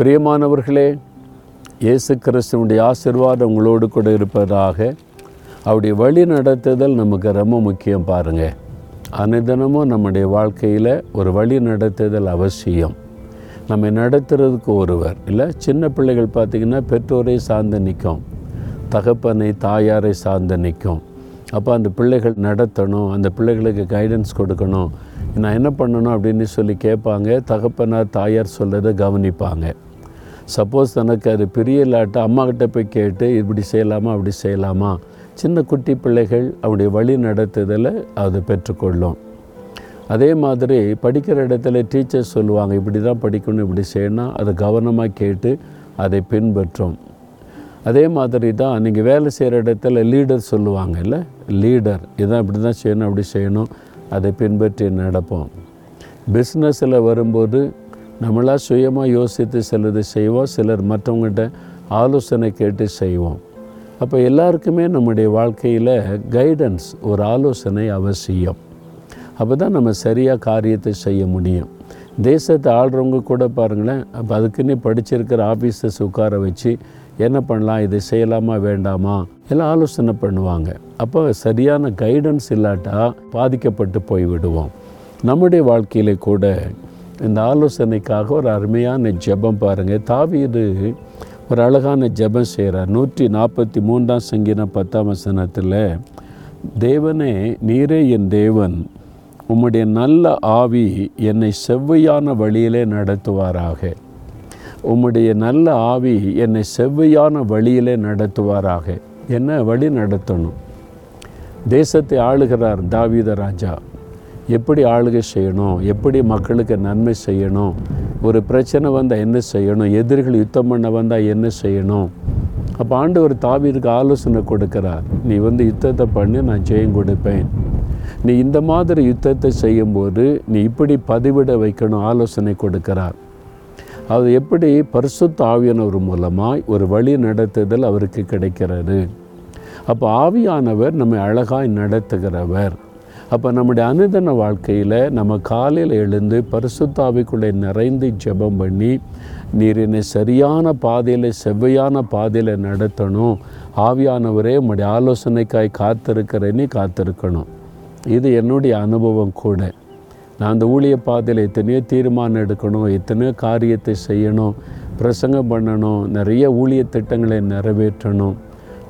பிரியமானவர்களே இயேசு கிறிஸ்துவனுடைய ஆசிர்வாதம் உங்களோடு கூட இருப்பதாக அவருடைய வழி நடத்துதல் நமக்கு ரொம்ப முக்கியம் பாருங்கள் அனுதினமும் நம்முடைய வாழ்க்கையில் ஒரு வழி நடத்துதல் அவசியம். நம்மை நடத்துறதுக்கு ஒருவர் இல்லை சின்ன பிள்ளைகள் பார்த்திங்கன்னா பெற்றோரை சார்ந்து நிற்கும் தகப்பனை தாயாரை சார்ந்து நிற்கும். அப்போ அந்த பிள்ளைகள் நடத்தணும் அந்த பிள்ளைகளுக்கு கைடன்ஸ் கொடுக்கணும். நான் என்ன பண்ணணும் அப்படின்னு சொல்லி கேட்பாங்க தகப்பனார் தாயார் சொல்கிறத கவனிப்பாங்க. சப்போஸ் தனக்கு அது பெரிய இல்லாட்ட அம்மாக்கிட்ட போய் கேட்டு இப்படி செய்யலாமா அப்படி செய்யலாமா? சின்ன குட்டி பிள்ளைகள் அவருடைய வழி நடத்துதலை அது பெற்றுக்கொள்ளும். அதே மாதிரி படிக்கிற இடத்துல டீச்சர்ஸ் சொல்லுவாங்க இப்படி தான் படிக்கணும் இப்படி செய்யணும் அதை கவனமாக கேட்டு அதை பின்பற்றும். அதே மாதிரி தான் நீங்கள் வேலை செய்கிற இடத்துல லீடர் சொல்லுவாங்கல்ல லீடர் இதான் இப்படி தான் செய்யணும் அப்படி செய்யணும். அதை பின்பற்றி நடப்போம். பிஸ்னஸில் வரும்போது நம்மளாக சுயமாக யோசித்து சிலது செய்வோம் சிலர் மற்றவங்கள்ட்ட ஆலோசனை கேட்டு செய்வோம். அப்போ எல்லாருக்குமே நம்முடைய வாழ்க்கையில் கைடன்ஸ் ஒரு ஆலோசனை அவசியம். அப்போ தான் நம்ம சரியாக காரியத்தை செய்ய முடியும். தேசத்தை ஆள்றவங்க கூட பாருங்களேன் அப்போ அதுக்குன்னு படிச்சிருக்கிற ஆஃபீஸர்ஸ் உட்கார வச்சு என்ன பண்ணலாம் இது செய்யலாமா வேண்டாமா? எல்லாம் ஆலோசனை பண்ணுவாங்க. அப்போ சரியான கைடன்ஸ் இல்லாட்டா பாதிக்கப்பட்டு போய்விடுவோம். நம்முடைய வாழ்க்கையில கூட இந்த ஆலோசனைக்காக ஒரு அருமையான ஜெபம் பாருங்கள் தாவீது ஒரு அழகான ஜெபம் செய்கிறார் நூற்றி நாற்பத்தி மூன்றாம் சங்கீதம் பத்தாம் வசனத்தில் தேவனே நீரே என் தேவன் உம்முடைய நல்ல ஆவி என்னை செவ்வையான வழியிலே நடத்துவாராக. உம்முடைய நல்ல ஆவி என்னை செவ்வையான வழியிலே நடத்துவாராக. என்ன வழி நடத்தணும்? தேசத்தை ஆளுகிறார் தாவீத ராஜா. எப்படி ஆளுகை செய்யணும்? எப்படி மக்களுக்கு நன்மை செய்யணும்? ஒரு பிரச்சனை வந்தால் என்ன செய்யணும்? எதிரிகள் யுத்தம் பண்ண வந்தால் என்ன செய்யணும்? அப்போ ஆண்டவர் தாவீதுக்கு ஆலோசனை கொடுக்கிறார். நீ வந்து யுத்தத்தை பண்ணி நான் ஜெயம் கொடுப்பேன். நீ இந்த மாதிரி யுத்தத்தை செய்யும்போது நீ இப்படி பதிவிட வைக்கணும் ஆலோசனை கொடுக்கிறார். அது எப்படி? பரிசுத்த ஆவியானவர் மூலமாய் ஒரு வழி நடத்துதல் அவருக்கு கிடைக்கிறது. அப்போ ஆவியானவர் நம்மை அழகாய் நடத்துகிறவர். அப்போ நம்முடைய அனுதன வாழ்க்கையில் நம்ம காலையில் எழுந்து பரிசுத்தாவிக்குள்ளே நிறைந்து ஜெபம் பண்ணி நீர் என்னை சரியான பாதையில் செவ்வையான பாதையில் நடத்தணும். ஆவியானவரே உங்களுடைய ஆலோசனைக்காய் காத்திருக்கிறேன்னு காத்திருக்கணும். இது என்னுடைய அனுபவம் கூட. நான் அந்த ஊழிய பாதையில் எத்தனையோ தீர்மானம் எடுக்கணும் எத்தனையோ காரியத்தை செய்யணும் பிரசங்கம் பண்ணணும் நிறைய ஊழிய திட்டங்களை நிறைவேற்றணும்.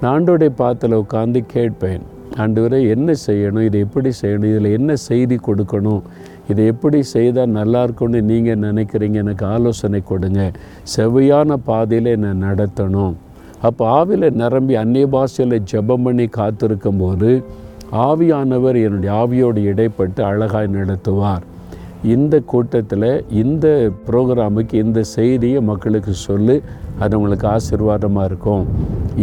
நான் ஆண்டோடைய பாத்தில் உட்காந்து கேட்பேன். ஆண்டவரை என்ன செய்யணும்? இதை எப்படி செய்யணும்? இதில் என்ன செய்தி கொடுக்கணும்? இதை எப்படி செய்தால் நல்லா இருக்கும்னு நீங்கள் நினைக்கிறீங்க? எனக்கு ஆலோசனை கொடுங்க. செவ்வையான பாதையில் என்னை நடத்தணும். அப்போ ஆவியில் நிரம்பி அந்நிய பாஷையில் ஜெபம் பண்ணி காத்திருக்கும் போது ஆவியானவர் என்னுடைய ஆவியோடு இடைப்பட்டு அழகாய் நடத்துவார். இந்த கூட்டத்தில் இந்த ப்ரோக்ராமுக்கு இந்த செய்தியை மக்களுக்கு சொல்லு. அது உங்களுக்கு ஆசீர்வாதமாக இருக்கும்.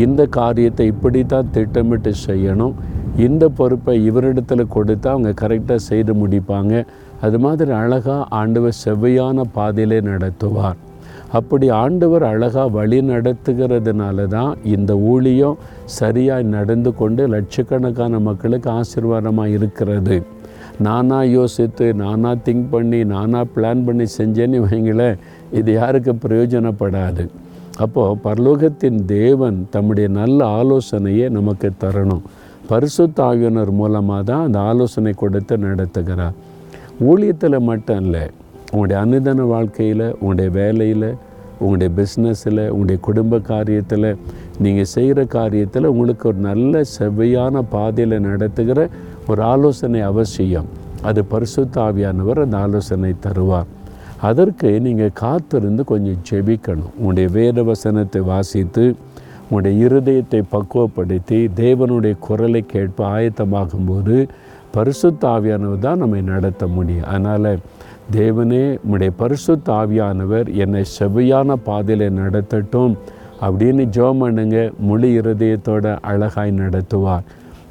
இந்த காரியத்தை இப்படி தான் திட்டமிட்டு செய்யணும். இந்த பொறுப்பை இவரிடத்தில் கொடுத்தா அவங்க கரெக்டாக செய்து முடிப்பாங்க. அது மாதிரி அழகாக ஆண்டவர் செவ்வையான பாதையிலே நடத்துவார். அப்படி ஆண்டவர் அழகாக வழி நடத்துகிறதுனால தான் இந்த ஊழியம் சரியாக நடந்து கொண்டு லட்சக்கணக்கான மக்களுக்கு ஆசீர்வாதமாக இருக்கிறது. நானாக யோசித்து நானாக திங்க் பண்ணி நானாக பிளான் பண்ணி செஞ்சேன்னு வைங்களேன் இது யாருக்கு பிரயோஜனப்படாது. அப்போது பரலோகத்தின் தேவன் தம்முடைய நல்ல ஆலோசனையை நமக்கு தரணும். பரிசுத்த ஆவியனர் மூலமாக தான் அந்த ஆலோசனை கொடுத்து நடத்துகிறார் ஊழியத்தில் மட்டும் இல்லை உங்களுடைய அனுதன வாழ்க்கையில் உங்களுடைய வேலையில் உங்களுடைய பிஸ்னஸில் உங்களுடைய குடும்ப காரியத்தில் நீங்கள் செய்கிற காரியத்தில் உங்களுக்கு ஒரு நல்ல செவ்வையான பாதையில் நடத்துகிற ஒரு ஆலோசனை அவசியம். அது பரிசுத்தாவியானவர் அந்த ஆலோசனை தருவார். அதற்கு நீங்கள் காத்திருந்து கொஞ்சம் ஜெபிக்கணும். உங்களுடைய வேத வசனத்தை வாசித்து உங்களுடைய இருதயத்தை பக்குவப்படுத்தி தேவனுடைய குரலை கேட்ப ஆயத்தமாகும்போது பரிசுத்த ஆவியானவர் தான் நம்மை நடத்த முடியும். அதனால் தேவனே உடைய பரிசுத்த ஆவியானவர் என்னை செவ்வையான பாதையில் நடத்தட்டும் அப்படின்னு ஜெபம் பண்ணுங்க. முழு இருதயத்தோட அழகாய் நடத்துவார்.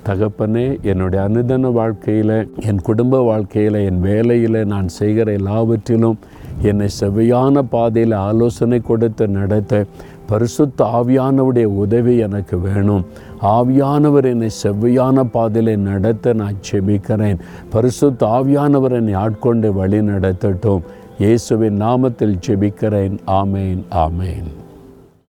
தகப்பனே என்னுடைய அனுதன வாழ்க்கையில் என் குடும்ப வாழ்க்கையில் என் வேலையில் நான் செய்கிற எல்லாவற்றிலும் என்னை செவ்வையான பாதையில் ஆலோசனை கொடுத்து நடத்த பரிசுத்த ஆவியானவருடைய உதவி எனக்கு வேணும். ஆவியானவர் என்னை செவ்வையான பாதையில் நடத்த நான் செபிக்கிறேன். பரிசுத்த ஆவியானவர் என்னை ஆட்கொண்டு வழி நடத்தட்டும் இயேசுவின் நாமத்தில் செபிக்கிறேன். ஆமேன் ஆமேன்.